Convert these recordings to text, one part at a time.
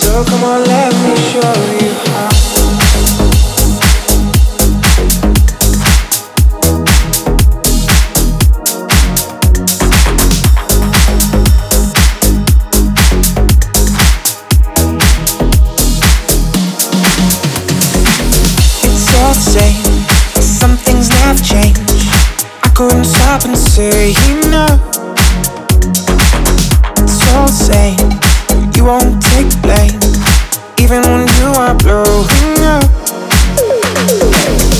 So come on, let me show you. same. Some things never change. I couldn't stop and say no. It's all the same. You won't take blame, even when you are blowing up.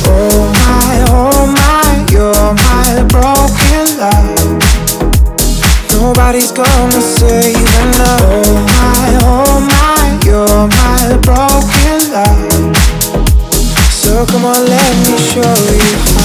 Oh my, oh my, you're my broken love. Nobody's gonna say no. Oh my, oh my, you're my broken love come on, let me show you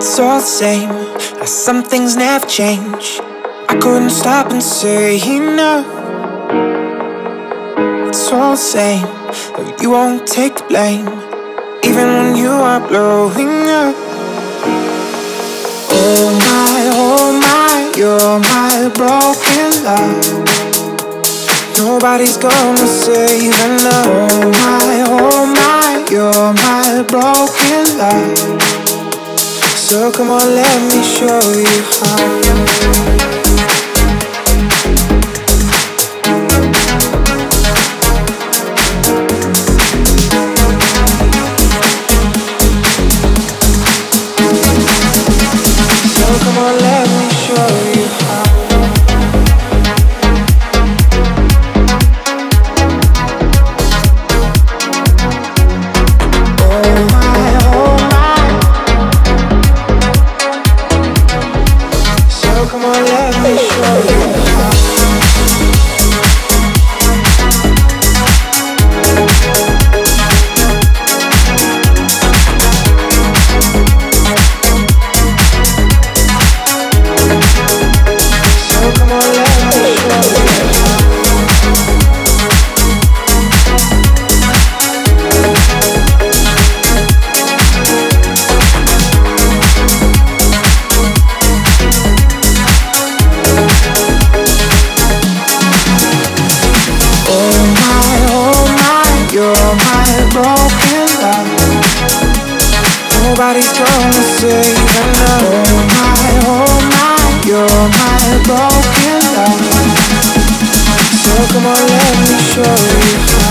it's all the same. Now some things never change. I couldn't stop and say enough. It's all the same, but you won't take the blame, even when you are blowing up. Oh my, oh my, you're my broken love. Nobody's gonna save enough. Oh my, oh my, you're my broken love. So come on, let me show you how. amor nobody's gonna save and oh my, oh my, you're my broken love. So come on, let me show you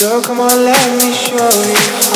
So come on, let me show you.